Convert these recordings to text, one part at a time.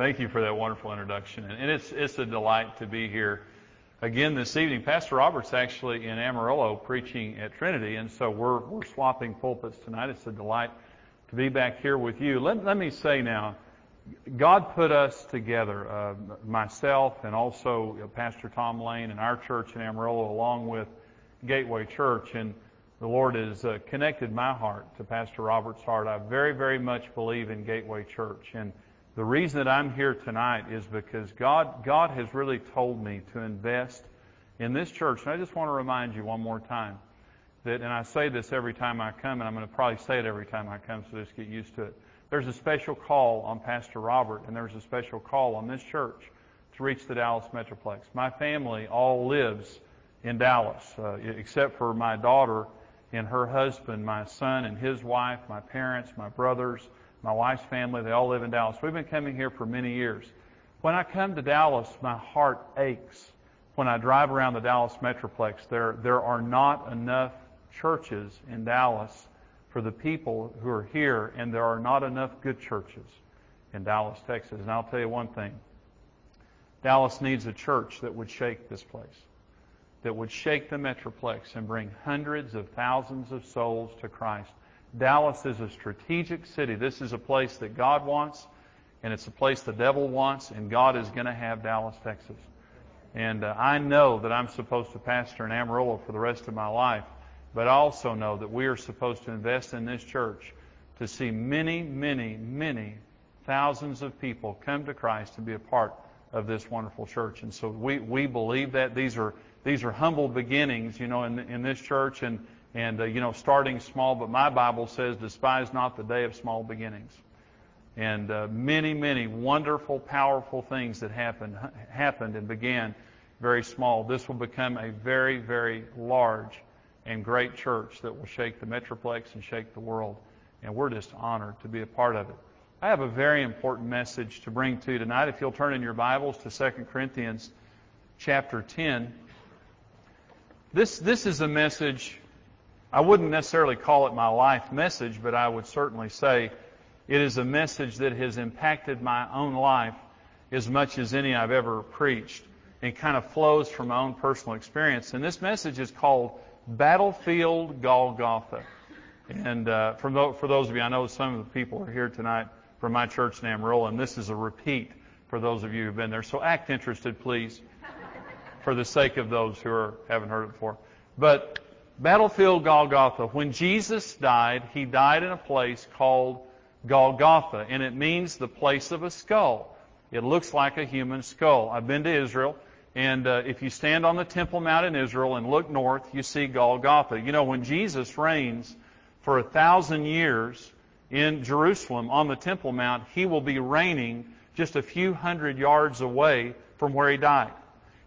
Thank you for that wonderful introduction. And it's, it's a delight to be here again this evening. Pastor Robert's actually in Amarillo preaching at Trinity, and so we're, we're swapping pulpits tonight. It's a delight to be back here with you. Let, let me say now, God put us together, uh, myself and also Pastor Tom Lane and our church in Amarillo, along with Gateway Church, and the Lord has uh, connected my heart to Pastor Robert's heart. I very, very much believe in Gateway Church, and the reason that I'm here tonight is because God, God has really told me to invest in this church. And I just want to remind you one more time that, and I say this every time I come, and I'm going to probably say it every time I come, so just get used to it. There's a special call on Pastor Robert, and there's a special call on this church to reach the Dallas Metroplex. My family all lives in Dallas, uh, except for my daughter and her husband, my son and his wife, my parents, my brothers, my wife's family, they all live in Dallas. We've been coming here for many years. When I come to Dallas, my heart aches. When I drive around the Dallas Metroplex, there, there are not enough churches in Dallas for the people who are here, and there are not enough good churches in Dallas, Texas. And I'll tell you one thing. Dallas needs a church that would shake this place, that would shake the Metroplex and bring hundreds of thousands of souls to Christ. Dallas is a strategic city. This is a place that God wants, and it's a place the devil wants, and God is going to have Dallas, Texas. And uh, I know that I'm supposed to pastor in Amarillo for the rest of my life, but I also know that we are supposed to invest in this church to see many, many, many thousands of people come to Christ and be a part of this wonderful church. And so we, we believe that these are these are humble beginnings, you know, in in this church and and, uh, you know, starting small, but my Bible says, despise not the day of small beginnings. And uh, many, many wonderful, powerful things that happened, happened and began very small. This will become a very, very large and great church that will shake the Metroplex and shake the world. And we're just honored to be a part of it. I have a very important message to bring to you tonight. If you'll turn in your Bibles to 2 Corinthians chapter 10. This, this is a message I wouldn't necessarily call it my life message, but I would certainly say it is a message that has impacted my own life as much as any I've ever preached and kind of flows from my own personal experience. And this message is called Battlefield Golgotha. And uh, for, those, for those of you, I know some of the people are here tonight from my church in Amarillo, and this is a repeat for those of you who've been there. So act interested, please, for the sake of those who are, haven't heard it before. But Battlefield Golgotha. When Jesus died, he died in a place called Golgotha, and it means the place of a skull. It looks like a human skull. I've been to Israel, and uh, if you stand on the Temple Mount in Israel and look north, you see Golgotha. You know, when Jesus reigns for a thousand years in Jerusalem on the Temple Mount, he will be reigning just a few hundred yards away from where he died.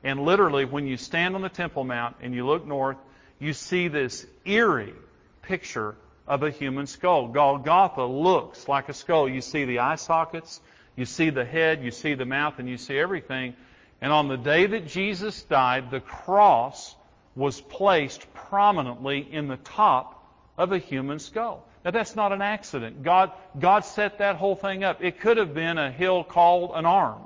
And literally, when you stand on the Temple Mount and you look north, you see this eerie picture of a human skull. Golgotha looks like a skull. You see the eye sockets, you see the head, you see the mouth, and you see everything. And on the day that Jesus died, the cross was placed prominently in the top of a human skull. Now that's not an accident. God, God set that whole thing up. It could have been a hill called an arm,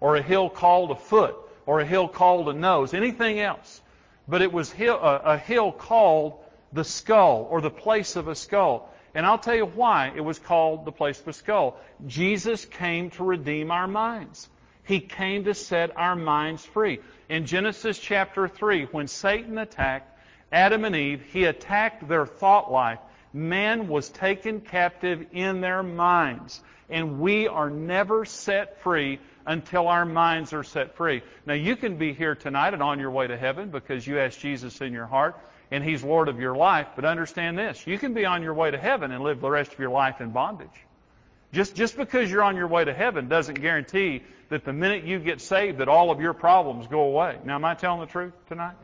or a hill called a foot, or a hill called a nose, anything else but it was a hill called the skull or the place of a skull. And I'll tell you why it was called the place of a skull. Jesus came to redeem our minds. He came to set our minds free. In Genesis chapter 3, when Satan attacked Adam and Eve, he attacked their thought life. Man was taken captive in their minds. And we are never set free until our minds are set free. Now, you can be here tonight and on your way to heaven because you asked Jesus in your heart and He's Lord of your life. But understand this you can be on your way to heaven and live the rest of your life in bondage. Just, just because you're on your way to heaven doesn't guarantee that the minute you get saved that all of your problems go away. Now, am I telling the truth tonight?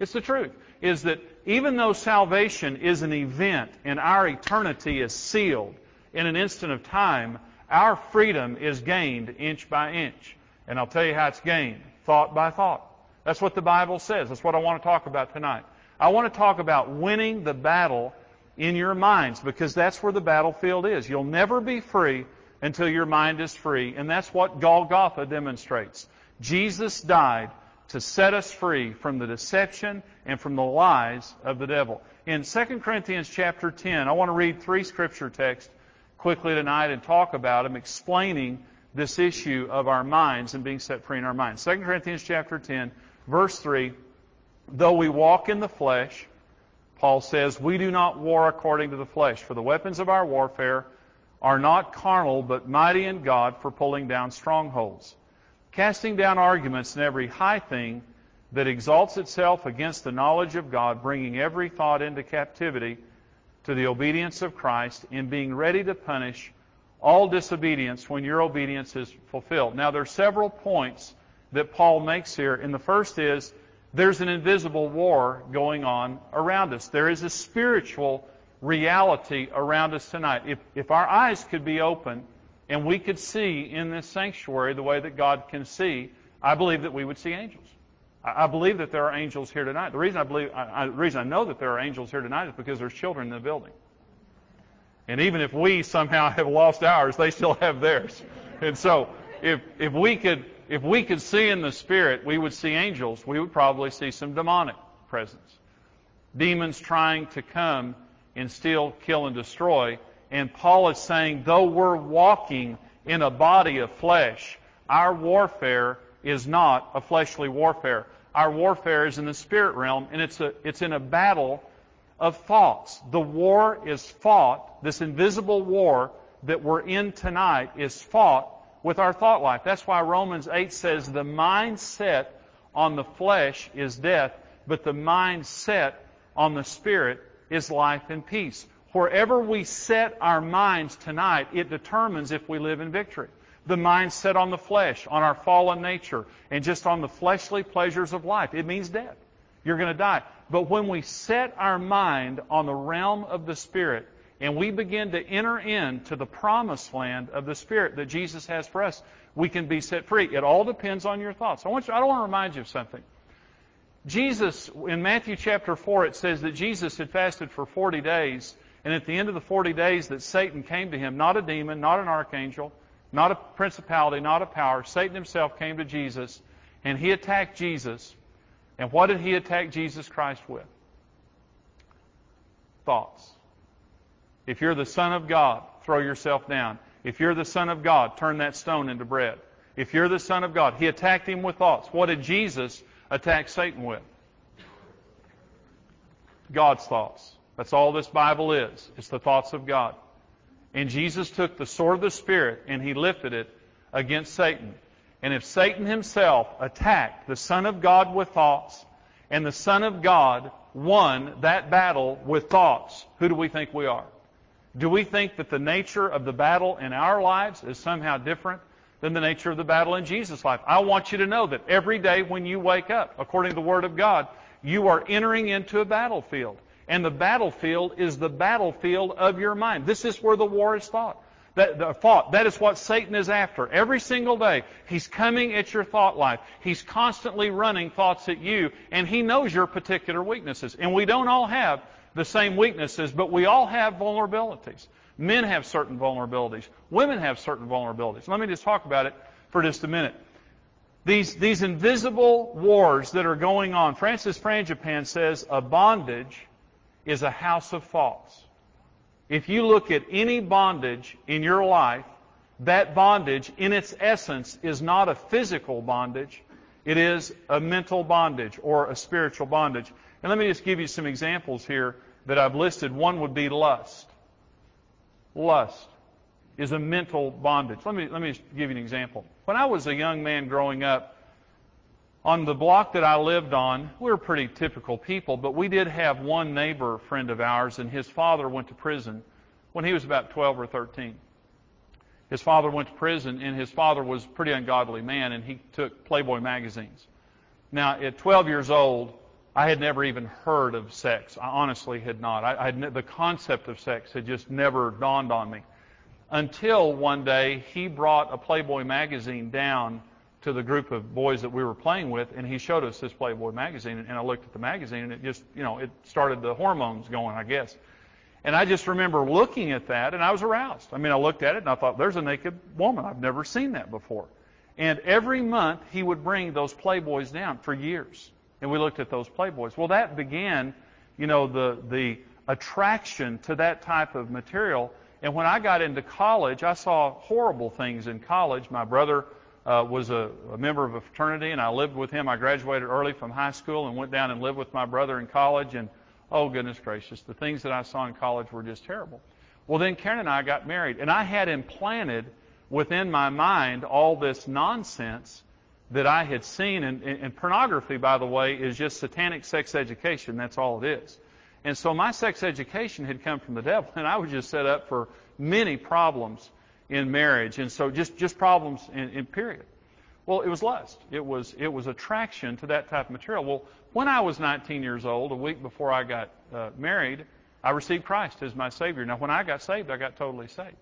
It's the truth. Is that even though salvation is an event and our eternity is sealed in an instant of time, our freedom is gained inch by inch. And I'll tell you how it's gained thought by thought. That's what the Bible says. That's what I want to talk about tonight. I want to talk about winning the battle in your minds because that's where the battlefield is. You'll never be free until your mind is free. And that's what Golgotha demonstrates. Jesus died to set us free from the deception and from the lies of the devil. In 2 Corinthians chapter 10, I want to read three scripture texts quickly tonight and talk about them, explaining this issue of our minds and being set free in our minds. 2 Corinthians chapter 10, verse 3, though we walk in the flesh, Paul says, we do not war according to the flesh, for the weapons of our warfare are not carnal, but mighty in God for pulling down strongholds, casting down arguments and every high thing that exalts itself against the knowledge of God, bringing every thought into captivity to the obedience of Christ, in being ready to punish all disobedience when your obedience is fulfilled. Now, there are several points that Paul makes here, and the first is there's an invisible war going on around us. There is a spiritual reality around us tonight. If, if our eyes could be open and we could see in this sanctuary the way that God can see, I believe that we would see angels. I, believe that there are angels here tonight. The reason I believe, I, the reason I know that there are angels here tonight is because there's children in the building. And even if we somehow have lost ours, they still have theirs. And so, if, if we could, if we could see in the spirit, we would see angels. We would probably see some demonic presence. Demons trying to come and steal, kill, and destroy. And Paul is saying, though we're walking in a body of flesh, our warfare is not a fleshly warfare. Our warfare is in the spirit realm, and it's, a, it's in a battle of thoughts. The war is fought, this invisible war that we're in tonight is fought with our thought life. That's why Romans 8 says the mind set on the flesh is death, but the mind set on the spirit is life and peace. Wherever we set our minds tonight, it determines if we live in victory. The mind set on the flesh, on our fallen nature, and just on the fleshly pleasures of life, it means death. You're going to die. But when we set our mind on the realm of the Spirit, and we begin to enter into the promised land of the Spirit that Jesus has for us, we can be set free. It all depends on your thoughts. I want you, I don't want to remind you of something. Jesus, in Matthew chapter 4, it says that Jesus had fasted for 40 days, and at the end of the 40 days that Satan came to him, not a demon, not an archangel, not a principality, not a power, Satan himself came to Jesus, and he attacked Jesus. And what did he attack Jesus Christ with? Thoughts. If you're the Son of God, throw yourself down. If you're the Son of God, turn that stone into bread. If you're the Son of God, he attacked him with thoughts. What did Jesus attack Satan with? God's thoughts. That's all this Bible is. It's the thoughts of God. And Jesus took the sword of the Spirit and he lifted it against Satan. And if Satan himself attacked the Son of God with thoughts, and the Son of God won that battle with thoughts, who do we think we are? Do we think that the nature of the battle in our lives is somehow different than the nature of the battle in Jesus' life. I want you to know that every day when you wake up, according to the Word of God, you are entering into a battlefield. And the battlefield is the battlefield of your mind. This is where the war is fought. That, the thought. That is what Satan is after. Every single day, he's coming at your thought life. He's constantly running thoughts at you, and he knows your particular weaknesses. And we don't all have the same weaknesses, but we all have vulnerabilities. Men have certain vulnerabilities. Women have certain vulnerabilities. Let me just talk about it for just a minute. These, these invisible wars that are going on, Francis Frangipane says a bondage is a house of thoughts. If you look at any bondage in your life, that bondage in its essence is not a physical bondage. It is a mental bondage or a spiritual bondage. And let me just give you some examples here that I've listed. One would be lust lust is a mental bondage. Let me, let me give you an example. When I was a young man growing up, on the block that I lived on, we were pretty typical people, but we did have one neighbor friend of ours, and his father went to prison when he was about 12 or 13. His father went to prison, and his father was a pretty ungodly man, and he took Playboy magazines. Now, at 12 years old, I had never even heard of sex. I honestly had not. I, I had, the concept of sex had just never dawned on me. Until one day he brought a Playboy magazine down to the group of boys that we were playing with, and he showed us this Playboy magazine, and I looked at the magazine, and it just, you know, it started the hormones going, I guess. And I just remember looking at that and I was aroused. I mean, I looked at it and I thought, there's a naked woman. I've never seen that before. And every month he would bring those Playboys down for years. And we looked at those Playboys. Well, that began, you know, the, the attraction to that type of material. And when I got into college, I saw horrible things in college. My brother uh, was a, a member of a fraternity, and I lived with him. I graduated early from high school and went down and lived with my brother in college. And oh, goodness gracious, the things that I saw in college were just terrible. Well, then Karen and I got married, and I had implanted within my mind all this nonsense that I had seen. And, and, pornography, by the way, is just satanic sex education. That's all it is. And so my sex education had come from the devil, and I was just set up for many problems in marriage. And so just, just problems in, in period. Well, it was lust. It was, it was attraction to that type of material. Well, when I was 19 years old, a week before I got uh, married, I received Christ as my Savior. Now, when I got saved, I got totally saved.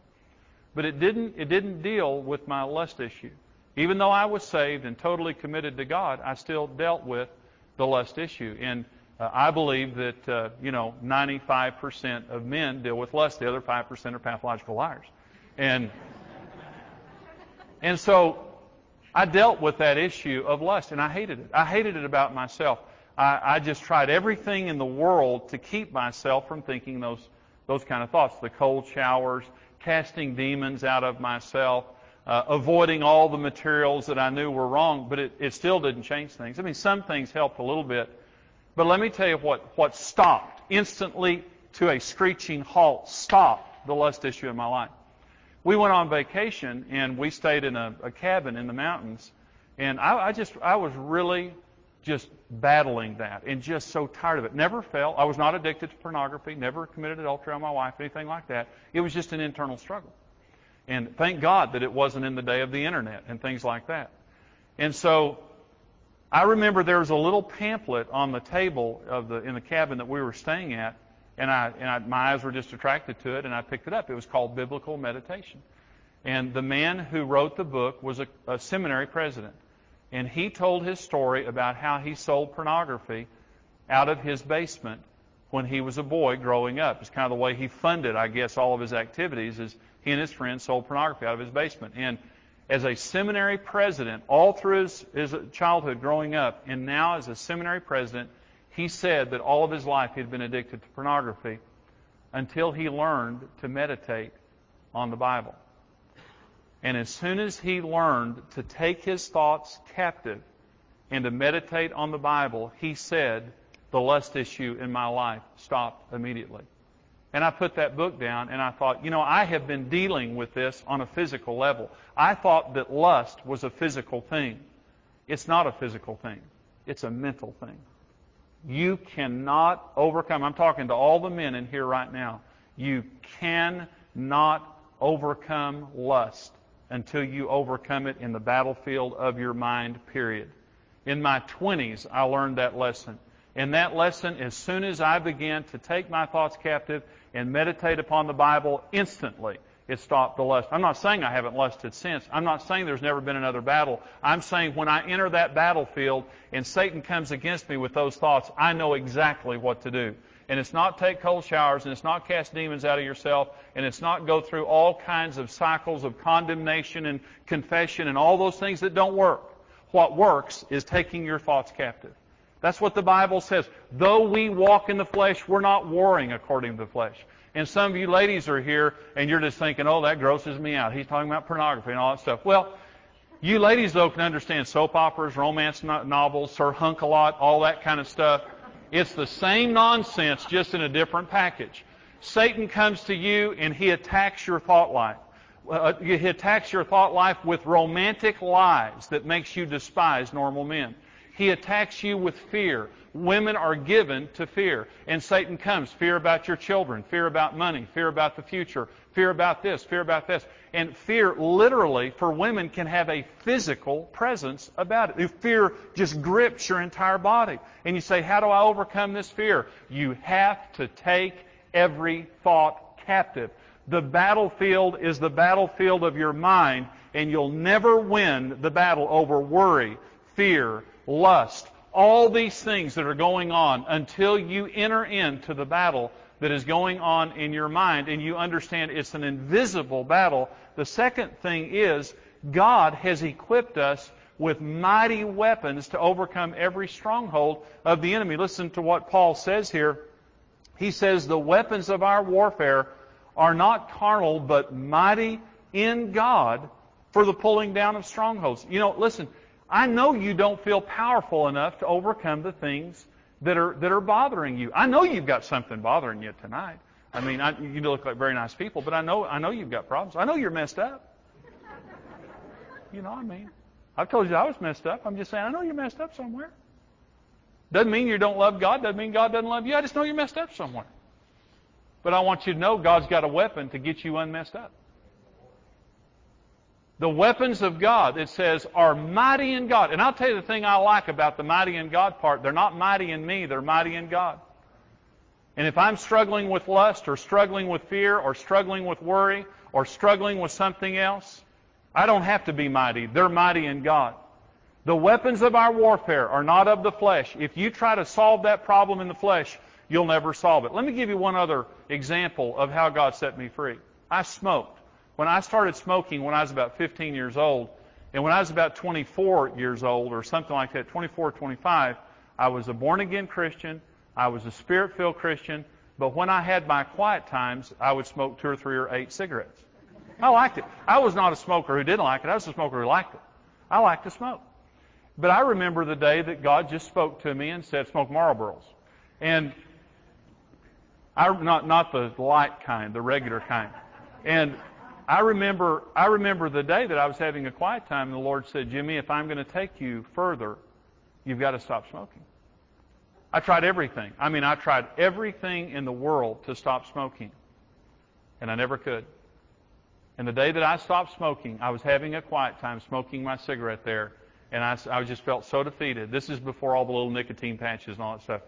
But it didn't, it didn't deal with my lust issue. Even though I was saved and totally committed to God, I still dealt with the lust issue. And uh, I believe that, uh, you know, 95% of men deal with lust. The other 5% are pathological liars. And, and so I dealt with that issue of lust, and I hated it. I hated it about myself. I, I just tried everything in the world to keep myself from thinking those, those kind of thoughts. The cold showers, casting demons out of myself, uh, avoiding all the materials that I knew were wrong, but it, it still didn't change things. I mean, some things helped a little bit, but let me tell you what, what stopped instantly to a screeching halt, stopped the lust issue in my life. We went on vacation and we stayed in a, a cabin in the mountains, and I, I just, I was really just battling that and just so tired of it. Never fell. I was not addicted to pornography, never committed adultery on my wife, anything like that. It was just an internal struggle. And thank God that it wasn't in the day of the internet and things like that. And so I remember there was a little pamphlet on the table of the in the cabin that we were staying at, and I and I, my eyes were just attracted to it, and I picked it up. It was called Biblical Meditation, and the man who wrote the book was a, a seminary president, and he told his story about how he sold pornography out of his basement when he was a boy growing up. It's kind of the way he funded, I guess, all of his activities. Is he and his friends sold pornography out of his basement. And as a seminary president, all through his, his childhood growing up, and now as a seminary president, he said that all of his life he had been addicted to pornography until he learned to meditate on the Bible. And as soon as he learned to take his thoughts captive and to meditate on the Bible, he said, the lust issue in my life stopped immediately. And I put that book down and I thought, you know, I have been dealing with this on a physical level. I thought that lust was a physical thing. It's not a physical thing. It's a mental thing. You cannot overcome. I'm talking to all the men in here right now. You cannot overcome lust until you overcome it in the battlefield of your mind, period. In my 20s, I learned that lesson. And that lesson, as soon as I began to take my thoughts captive and meditate upon the Bible instantly, it stopped the lust. I'm not saying I haven't lusted since. I'm not saying there's never been another battle. I'm saying when I enter that battlefield and Satan comes against me with those thoughts, I know exactly what to do. And it's not take cold showers, and it's not cast demons out of yourself, and it's not go through all kinds of cycles of condemnation and confession and all those things that don't work. What works is taking your thoughts captive. That's what the Bible says. Though we walk in the flesh, we're not warring according to the flesh. And some of you ladies are here and you're just thinking, oh, that grosses me out. He's talking about pornography and all that stuff. Well, you ladies, though, can understand soap operas, romance novels, Sir Hunk-a-Lot, all that kind of stuff. It's the same nonsense, just in a different package. Satan comes to you and he attacks your thought life. Uh, he attacks your thought life with romantic lies that makes you despise normal men. He attacks you with fear. Women are given to fear. And Satan comes. Fear about your children, fear about money, fear about the future, fear about this, fear about this. And fear literally for women can have a physical presence about it. Fear just grips your entire body. And you say, how do I overcome this fear? You have to take every thought captive. The battlefield is the battlefield of your mind, and you'll never win the battle over worry, fear, lust, all these things that are going on until you enter into the battle that is going on in your mind and you understand it's an invisible battle, the second thing is God has equipped us with mighty weapons to overcome every stronghold of the enemy. Listen to what Paul says here. He says, The weapons of our warfare are not carnal, but mighty in God for the pulling down of strongholds. You know, listen, I know you don't feel powerful enough to overcome the things that are, that are bothering you. I know you've got something bothering you tonight. I mean, I, you look like very nice people, but I know, I know you've got problems. I know you're messed up. You know what I mean? I've told you I was messed up. I'm just saying, I know you're messed up somewhere. Doesn't mean you don't love God. Doesn't mean God doesn't love you. I just know you're messed up somewhere. But I want you to know God's got a weapon to get you unmessed up. The weapons of God, it says, are mighty in God. And I'll tell you the thing I like about the mighty in God part. They're not mighty in me, they're mighty in God. And if I'm struggling with lust or struggling with fear or struggling with worry or struggling with something else, I don't have to be mighty. They're mighty in God. The weapons of our warfare are not of the flesh. If you try to solve that problem in the flesh, you'll never solve it. Let me give you one other example of how God set me free. I smoked. When I started smoking when I was about 15 years old, and when I was about 24 years old or something like that, 24, 25, I was a born again Christian. I was a spirit filled Christian. But when I had my quiet times, I would smoke two or three or eight cigarettes. I liked it. I was not a smoker who didn't like it. I was a smoker who liked it. I liked to smoke. But I remember the day that God just spoke to me and said, smoke Marlboros. And I, not, not the light kind, the regular kind. And I remember, I remember the day that I was having a quiet time and the Lord said, Jimmy, if I'm going to take you further, you've got to stop smoking. I tried everything. I mean, I tried everything in the world to stop smoking. And I never could. And the day that I stopped smoking, I was having a quiet time smoking my cigarette there, and I, I just felt so defeated. This is before all the little nicotine patches and all that stuff.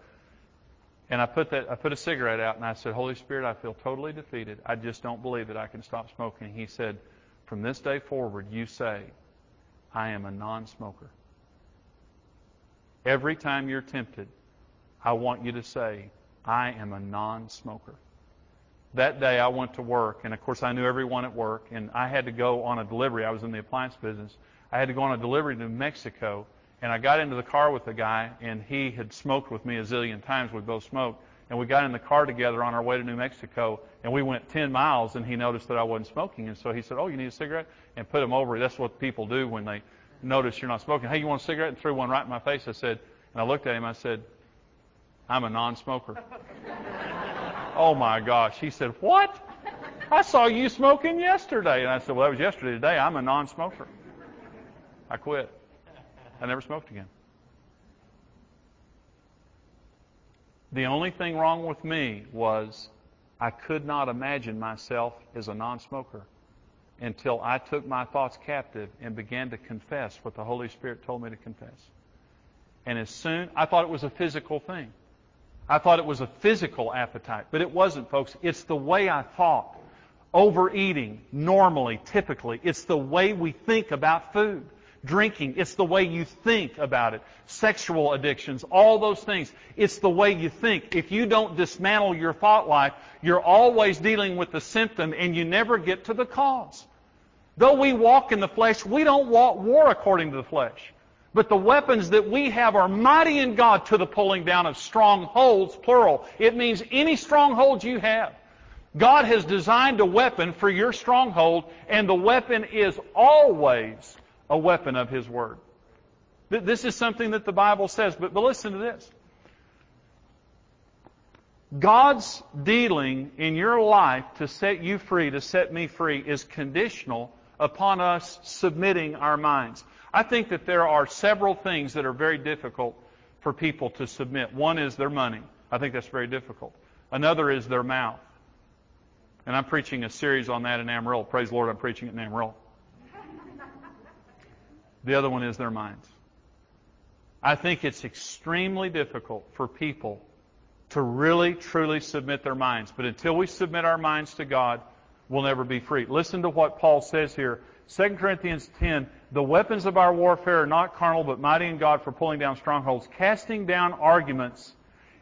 And I put that I put a cigarette out and I said, Holy Spirit, I feel totally defeated. I just don't believe that I can stop smoking. He said, From this day forward, you say, I am a non-smoker. Every time you're tempted, I want you to say, I am a non-smoker that day I went to work, and of course I knew everyone at work, and I had to go on a delivery. I was in the appliance business. I had to go on a delivery to New Mexico, and I got into the car with the guy, and he had smoked with me a zillion times. We both smoked, and we got in the car together on our way to New Mexico, and we went 10 miles, and he noticed that I wasn't smoking, and so he said, "Oh, you need a cigarette?" and put him over. That's what people do when they notice you're not smoking. Hey, you want a cigarette? And threw one right in my face. I said, and I looked at him. I said, "I'm a non-smoker." Oh my gosh. He said, What? I saw you smoking yesterday. And I said, Well, that was yesterday. Today, I'm a non smoker. I quit. I never smoked again. The only thing wrong with me was I could not imagine myself as a non smoker until I took my thoughts captive and began to confess what the Holy Spirit told me to confess. And as soon, I thought it was a physical thing. I thought it was a physical appetite, but it wasn't, folks. It's the way I thought. Overeating, normally, typically, it's the way we think about food. Drinking, it's the way you think about it. Sexual addictions, all those things, it's the way you think. If you don't dismantle your thought life, you're always dealing with the symptom and you never get to the cause. Though we walk in the flesh, we don't walk war according to the flesh. But the weapons that we have are mighty in God to the pulling down of strongholds, plural. It means any stronghold you have. God has designed a weapon for your stronghold, and the weapon is always a weapon of His Word. This is something that the Bible says, but, but listen to this. God's dealing in your life to set you free, to set me free, is conditional upon us submitting our minds. I think that there are several things that are very difficult for people to submit. One is their money. I think that's very difficult. Another is their mouth. And I'm preaching a series on that in Amarillo. Praise the Lord, I'm preaching it in Amarillo. The other one is their minds. I think it's extremely difficult for people to really, truly submit their minds. But until we submit our minds to God, we'll never be free. Listen to what Paul says here 2 Corinthians 10, the weapons of our warfare are not carnal, but mighty in God for pulling down strongholds, casting down arguments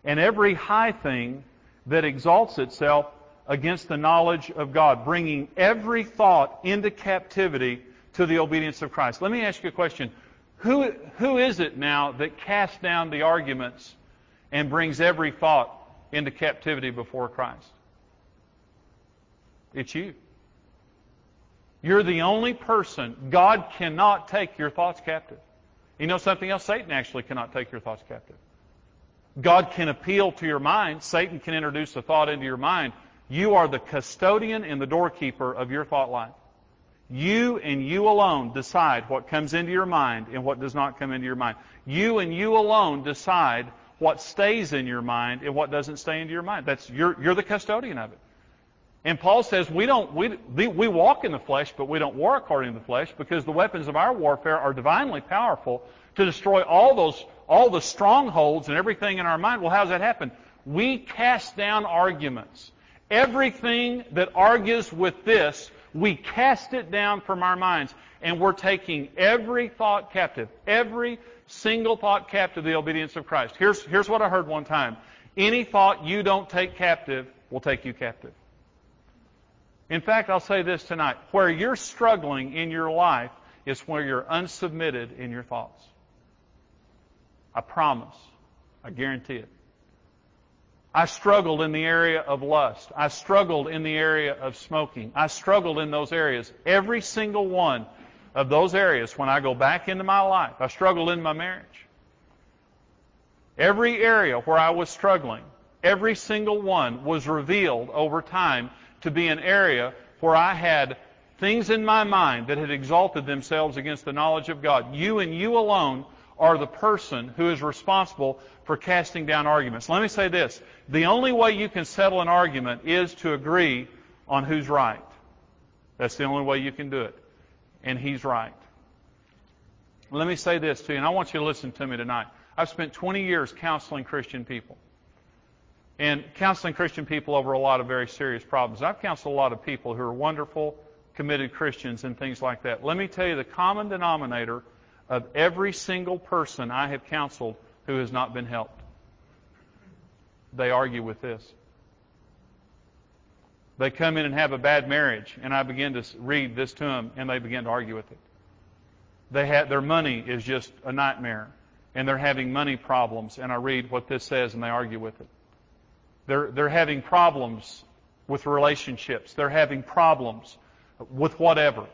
and every high thing that exalts itself against the knowledge of God, bringing every thought into captivity to the obedience of Christ. Let me ask you a question. Who, who is it now that casts down the arguments and brings every thought into captivity before Christ? It's you. You're the only person. God cannot take your thoughts captive. You know something else? Satan actually cannot take your thoughts captive. God can appeal to your mind. Satan can introduce a thought into your mind. You are the custodian and the doorkeeper of your thought life. You and you alone decide what comes into your mind and what does not come into your mind. You and you alone decide what stays in your mind and what doesn't stay into your mind. That's you're, you're the custodian of it. And Paul says we don't we we walk in the flesh, but we don't war according to the flesh because the weapons of our warfare are divinely powerful to destroy all those all the strongholds and everything in our mind. Well, how does that happen? We cast down arguments. Everything that argues with this, we cast it down from our minds, and we're taking every thought captive, every single thought captive the obedience of Christ. Here's, here's what I heard one time. Any thought you don't take captive will take you captive. In fact, I'll say this tonight. Where you're struggling in your life is where you're unsubmitted in your thoughts. I promise. I guarantee it. I struggled in the area of lust. I struggled in the area of smoking. I struggled in those areas. Every single one of those areas, when I go back into my life, I struggled in my marriage. Every area where I was struggling, every single one was revealed over time to be an area where I had things in my mind that had exalted themselves against the knowledge of God. You and you alone are the person who is responsible for casting down arguments. Let me say this. The only way you can settle an argument is to agree on who's right. That's the only way you can do it. And he's right. Let me say this to you, and I want you to listen to me tonight. I've spent 20 years counseling Christian people. And counseling Christian people over a lot of very serious problems. I've counseled a lot of people who are wonderful, committed Christians and things like that. Let me tell you the common denominator of every single person I have counseled who has not been helped. They argue with this. They come in and have a bad marriage, and I begin to read this to them, and they begin to argue with it. They have, their money is just a nightmare, and they're having money problems, and I read what this says, and they argue with it. They're, they're having problems with relationships. They're having problems with whatever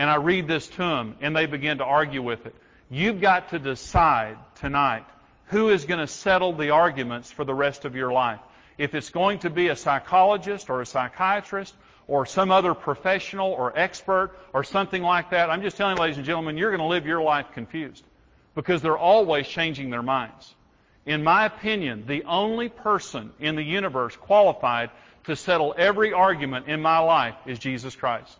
and I read this to them, and they begin to argue with it. You've got to decide tonight who is going to settle the arguments for the rest of your life. If it's going to be a psychologist or a psychiatrist or some other professional or expert or something like that, I'm just telling you, ladies and gentlemen, you're going to live your life confused because they're always changing their minds. In my opinion, the only person in the universe qualified to settle every argument in my life is Jesus Christ.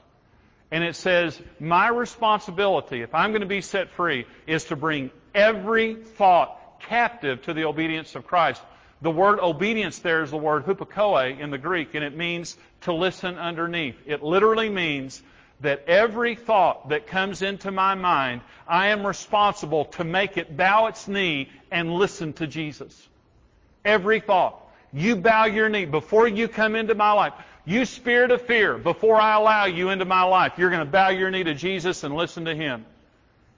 And it says, my responsibility, if I'm going to be set free, is to bring every thought captive to the obedience of Christ. The word obedience there is the word hupakoe in the Greek, and it means to listen underneath. It literally means that every thought that comes into my mind, I am responsible to make it bow its knee and listen to Jesus. Every thought. You bow your knee before you come into my life. You spirit of fear, before I allow you into my life, you're going to bow your knee to Jesus and listen to Him.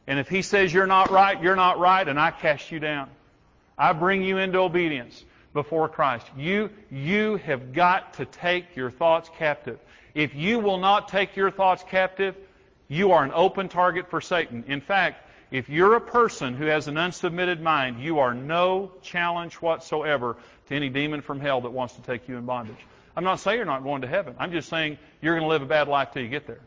And if He says you're not right, you're not right, and I cast you down. I bring you into obedience before Christ. You, you have got to take your thoughts captive. If you will not take your thoughts captive, you are an open target for Satan. In fact, if you're a person who has an unsubmitted mind, you are no challenge whatsoever to any demon from hell that wants to take you in bondage. I'm not saying you're not going to heaven. I'm just saying you're going to live a bad life till you get there.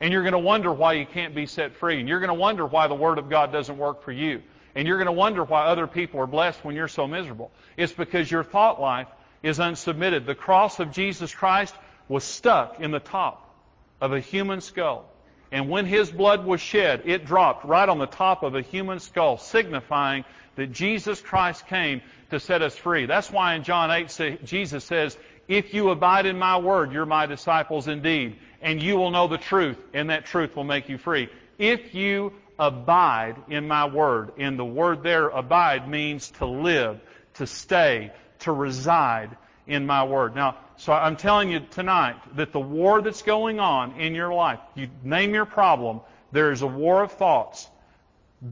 And you're going to wonder why you can't be set free. And you're going to wonder why the Word of God doesn't work for you. And you're going to wonder why other people are blessed when you're so miserable. It's because your thought life is unsubmitted. The cross of Jesus Christ was stuck in the top of a human skull. And when his blood was shed, it dropped right on the top of a human skull, signifying that Jesus Christ came to set us free. That's why in John 8, Jesus says, If you abide in my word, you're my disciples indeed, and you will know the truth, and that truth will make you free. If you abide in my word, and the word there, abide, means to live, to stay, to reside in my word. Now, so I'm telling you tonight that the war that's going on in your life, you name your problem, there is a war of thoughts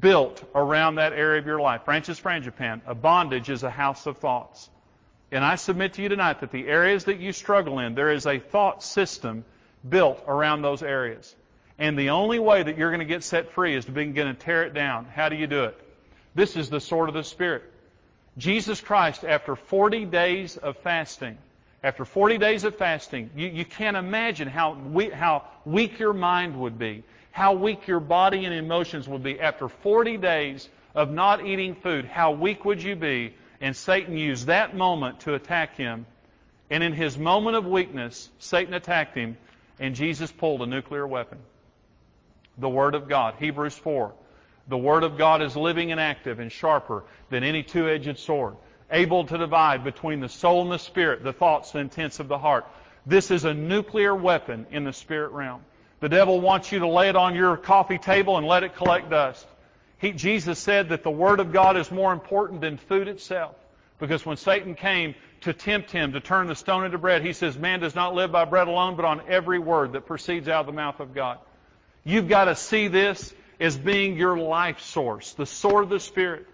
built around that area of your life. Francis Frangipane, a bondage is a house of thoughts. And I submit to you tonight that the areas that you struggle in, there is a thought system built around those areas. And the only way that you're going to get set free is to begin to tear it down. How do you do it? This is the sword of the Spirit. Jesus Christ, after 40 days of fasting, after 40 days of fasting, you, you can't imagine how how weak your mind would be, how weak your body and emotions would be. After 40 days of not eating food, how weak would you be? And Satan used that moment to attack him. And in his moment of weakness, Satan attacked him, and Jesus pulled a nuclear weapon. The Word of God. Hebrews 4. The Word of God is living and active and sharper than any two-edged sword, able to divide between the soul and the spirit, the thoughts and intents of the heart. This is a nuclear weapon in the spirit realm. The devil wants you to lay it on your coffee table and let it collect dust. He, Jesus said that the Word of God is more important than food itself. Because when Satan came to tempt him to turn the stone into bread, he says, Man does not live by bread alone, but on every word that proceeds out of the mouth of God. You've got to see this as being your life source, the sword of the Spirit,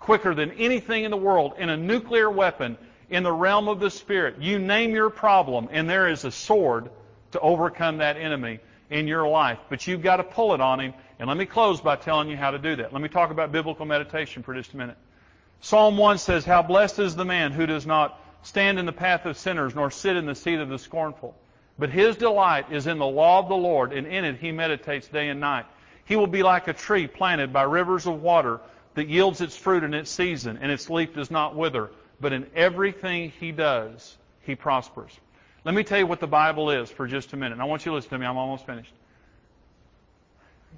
quicker than anything in the world, in a nuclear weapon in the realm of the Spirit. You name your problem, and there is a sword to overcome that enemy in your life. But you've got to pull it on him. And let me close by telling you how to do that. Let me talk about biblical meditation for just a minute. Psalm 1 says, How blessed is the man who does not stand in the path of sinners, nor sit in the seat of the scornful. But his delight is in the law of the Lord, and in it he meditates day and night. He will be like a tree planted by rivers of water that yields its fruit in its season, and its leaf does not wither. But in everything he does, he prospers. Let me tell you what the Bible is for just a minute. And I want you to listen to me. I'm almost finished.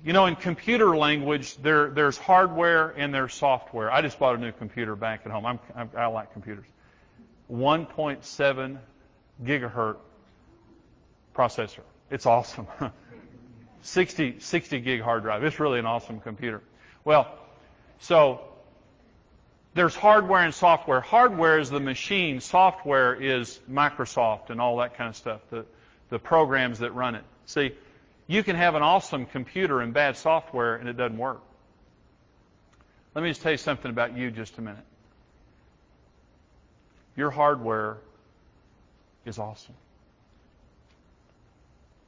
You know, in computer language, there, there's hardware and there's software. I just bought a new computer back at home. I'm, I'm, I like computers. 1.7 gigahertz processor. It's awesome. 60, 60 gig hard drive. It's really an awesome computer. Well, so there's hardware and software. Hardware is the machine. Software is Microsoft and all that kind of stuff, the, the programs that run it. See, you can have an awesome computer and bad software and it doesn't work. Let me just tell you something about you just a minute. Your hardware is awesome.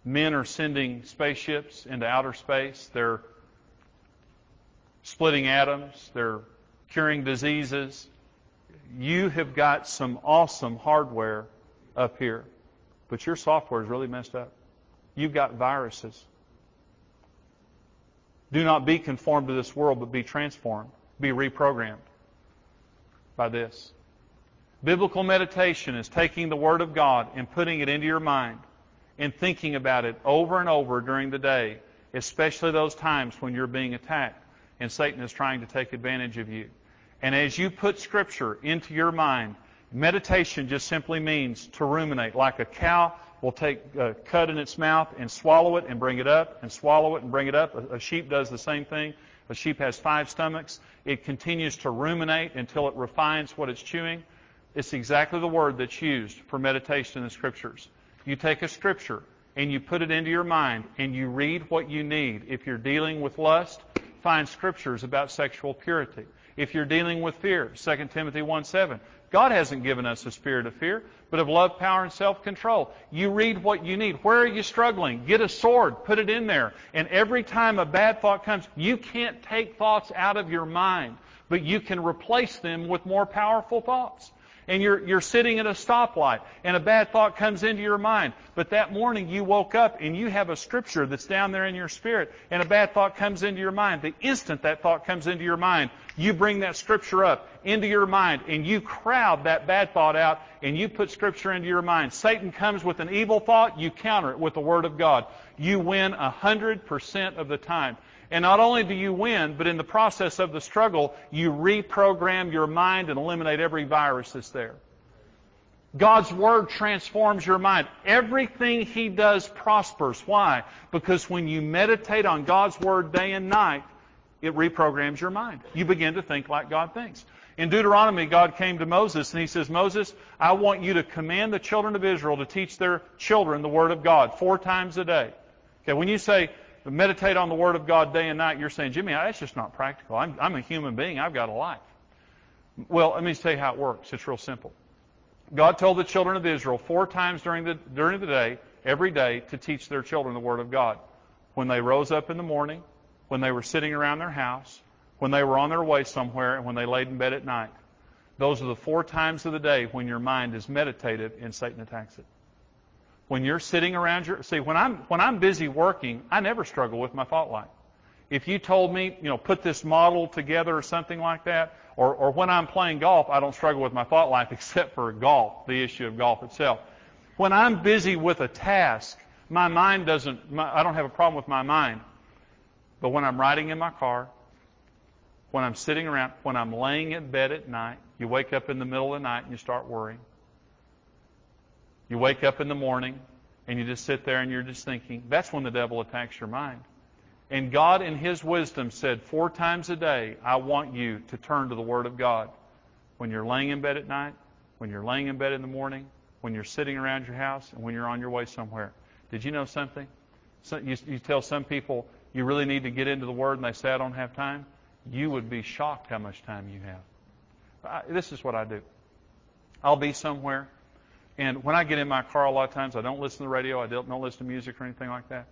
Men are sending spaceships into outer space. They're splitting atoms. They're curing diseases. You have got some awesome hardware up here, but your software is really messed up. You've got viruses. Do not be conformed to this world, but be transformed, be reprogrammed by this. Biblical meditation is taking the Word of God and putting it into your mind and thinking about it over and over during the day, especially those times when you're being attacked and Satan is trying to take advantage of you. And as you put Scripture into your mind, meditation just simply means to ruminate. Like a cow will take a cut in its mouth and swallow it and bring it up and swallow it and bring it up. A sheep does the same thing. A sheep has five stomachs. It continues to ruminate until it refines what it's chewing. It's exactly the word that's used for meditation in the Scriptures. You take a scripture and you put it into your mind and you read what you need. If you're dealing with lust, find scriptures about sexual purity. If you're dealing with fear, 2 Timothy 1 7. God hasn't given us a spirit of fear, but of love, power, and self-control. You read what you need. Where are you struggling? Get a sword, put it in there. And every time a bad thought comes, you can't take thoughts out of your mind, but you can replace them with more powerful thoughts and you're, you're sitting at a stoplight and a bad thought comes into your mind. But that morning you woke up and you have a scripture that's down there in your spirit and a bad thought comes into your mind. The instant that thought comes into your mind, you bring that scripture up into your mind and you crowd that bad thought out and you put scripture into your mind. Satan comes with an evil thought, you counter it with the word of God. You win a hundred percent of the time. And not only do you win, but in the process of the struggle, you reprogram your mind and eliminate every virus that's there. God's Word transforms your mind. Everything He does prospers. Why? Because when you meditate on God's Word day and night, it reprograms your mind. You begin to think like God thinks. In Deuteronomy, God came to Moses and he says, Moses, I want you to command the children of Israel to teach their children the Word of God four times a day. Okay, when you say meditate on the Word of God day and night, you're saying, Jimmy, that's just not practical. I'm, I'm a human being. I've got a life. Well, let me tell you how it works. It's real simple. God told the children of Israel four times during the, during the day, every day, to teach their children the Word of God. When they rose up in the morning, when they were sitting around their house, when they were on their way somewhere, and when they laid in bed at night. Those are the four times of the day when your mind is meditative and Satan attacks it. When you're sitting around your see when I'm when I'm busy working, I never struggle with my thought life. If you told me, you know, put this model together or something like that, or, or when I'm playing golf, I don't struggle with my thought life except for golf, the issue of golf itself. When I'm busy with a task, my mind doesn't, my, I don't have a problem with my mind. But when I'm riding in my car, when I'm sitting around, when I'm laying in bed at night, you wake up in the middle of the night and you start worrying. You wake up in the morning and you just sit there and you're just thinking. That's when the devil attacks your mind. And God, in His wisdom, said four times a day, I want you to turn to the Word of God. When you're laying in bed at night, when you're laying in bed in the morning, when you're sitting around your house, and when you're on your way somewhere. Did you know something? So you, you tell some people you really need to get into the Word, and they say, I don't have time. You would be shocked how much time you have. I, this is what I do. I'll be somewhere, and when I get in my car, a lot of times I don't listen to the radio, I don't, don't listen to music or anything like that.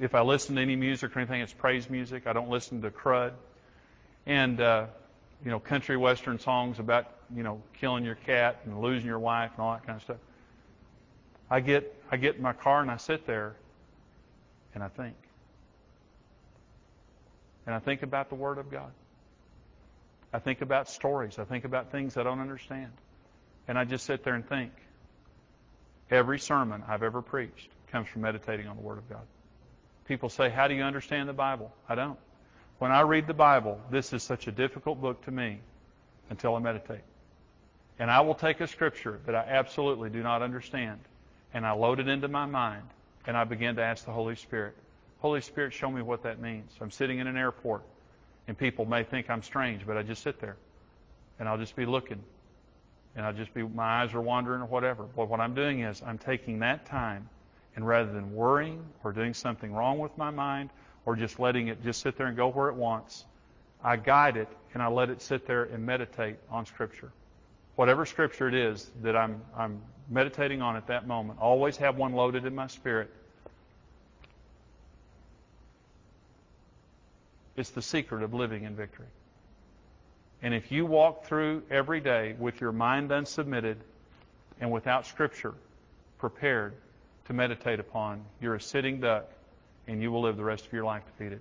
If I listen to any music or anything, it's praise music. I don't listen to crud. And, uh, you know, country western songs about, you know, killing your cat and losing your wife and all that kind of stuff. I get, I get in my car and I sit there and I think. And I think about the Word of God. I think about stories. I think about things I don't understand. And I just sit there and think. Every sermon I've ever preached comes from meditating on the Word of God. People say, How do you understand the Bible? I don't. When I read the Bible, this is such a difficult book to me until I meditate. And I will take a scripture that I absolutely do not understand, and I load it into my mind, and I begin to ask the Holy Spirit, Holy Spirit, show me what that means. I'm sitting in an airport, and people may think I'm strange, but I just sit there, and I'll just be looking, and I'll just be, my eyes are wandering or whatever. But what I'm doing is I'm taking that time and rather than worrying or doing something wrong with my mind or just letting it just sit there and go where it wants, I guide it and I let it sit there and meditate on Scripture. Whatever Scripture it is that I'm, I'm meditating on at that moment, always have one loaded in my spirit. It's the secret of living in victory. And if you walk through every day with your mind unsubmitted and without Scripture prepared, to meditate upon. You're a sitting duck, and you will live the rest of your life defeated.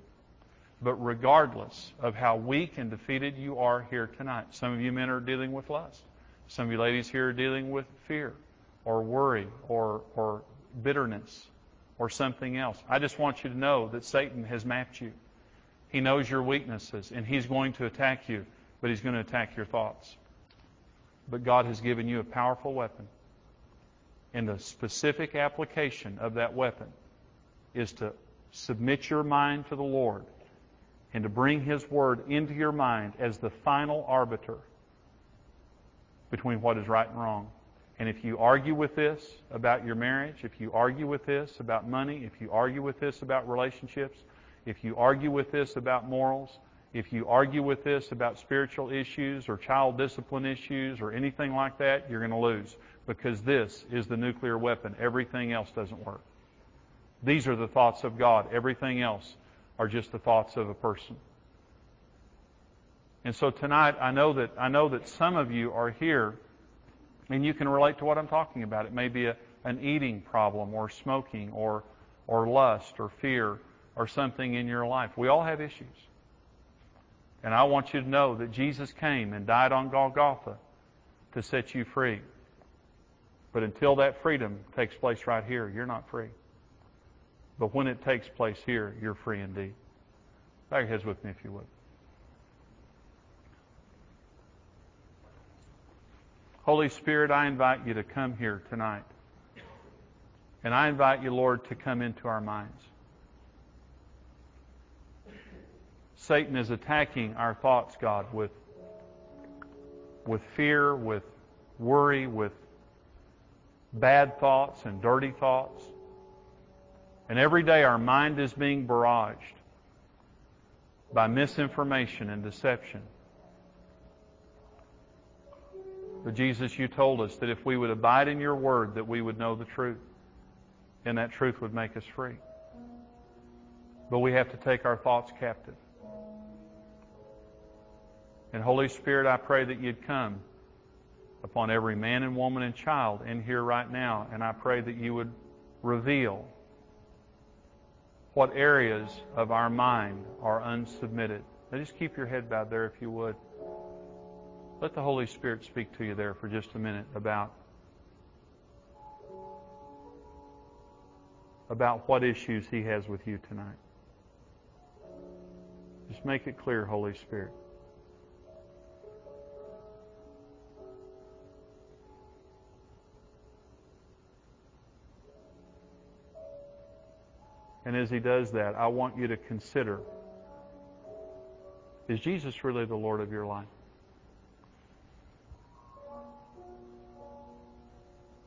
But regardless of how weak and defeated you are here tonight, some of you men are dealing with lust. Some of you ladies here are dealing with fear or worry or, or bitterness or something else. I just want you to know that Satan has mapped you. He knows your weaknesses, and he's going to attack you, but he's going to attack your thoughts. But God has given you a powerful weapon and the specific application of that weapon is to submit your mind to the Lord and to bring His Word into your mind as the final arbiter between what is right and wrong. And if you argue with this about your marriage, if you argue with this about money, if you argue with this about relationships, if you argue with this about morals, if you argue with this about spiritual issues or child discipline issues or anything like that, you're going to lose because this is the nuclear weapon. Everything else doesn't work. These are the thoughts of God. Everything else are just the thoughts of a person. And so tonight, I know that I know that some of you are here, and you can relate to what I'm talking about. It may be a, an eating problem, or smoking, or or lust, or fear, or something in your life. We all have issues. And I want you to know that Jesus came and died on Golgotha to set you free. But until that freedom takes place right here, you're not free. But when it takes place here, you're free indeed. Bow your heads with me if you would. Holy Spirit, I invite you to come here tonight. And I invite you, Lord, to come into our minds. Satan is attacking our thoughts, God, with with fear, with worry, with bad thoughts and dirty thoughts. And every day our mind is being barraged by misinformation and deception. But Jesus, you told us that if we would abide in your word, that we would know the truth. And that truth would make us free. But we have to take our thoughts captive. And Holy Spirit, I pray that you'd come upon every man and woman and child in here right now. And I pray that you would reveal what areas of our mind are unsubmitted. Now just keep your head bowed there if you would. Let the Holy Spirit speak to you there for just a minute about about what issues he has with you tonight. Just make it clear, Holy Spirit. And as he does that, I want you to consider is Jesus really the Lord of your life?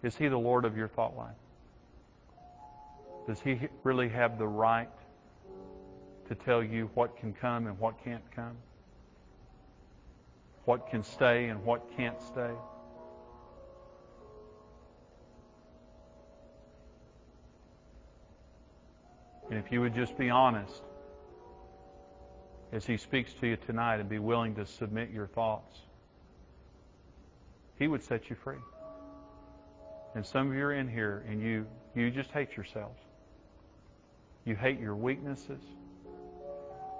Is he the Lord of your thought life? Does he really have the right to tell you what can come and what can't come? What can stay and what can't stay? And if you would just be honest as He speaks to you tonight and be willing to submit your thoughts, He would set you free. And some of you are in here and you, you just hate yourselves. You hate your weaknesses.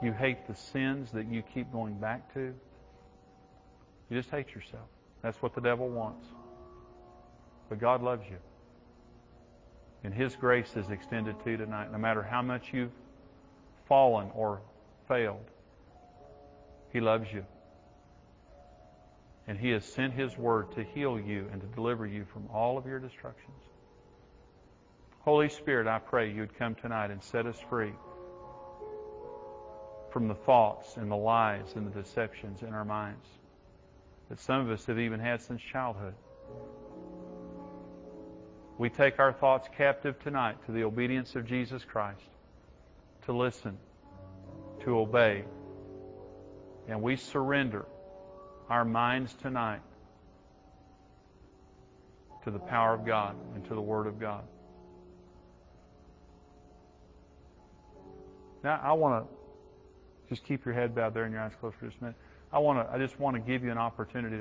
You hate the sins that you keep going back to. You just hate yourself. That's what the devil wants. But God loves you. And His grace is extended to you tonight, no matter how much you've fallen or failed. He loves you. And He has sent His Word to heal you and to deliver you from all of your destructions. Holy Spirit, I pray you'd come tonight and set us free from the thoughts and the lies and the deceptions in our minds that some of us have even had since childhood. We take our thoughts captive tonight to the obedience of Jesus Christ, to listen, to obey, and we surrender our minds tonight to the power of God and to the Word of God. Now, I want to just keep your head bowed there and your eyes closed for just a minute. I want to, I just want to give you an opportunity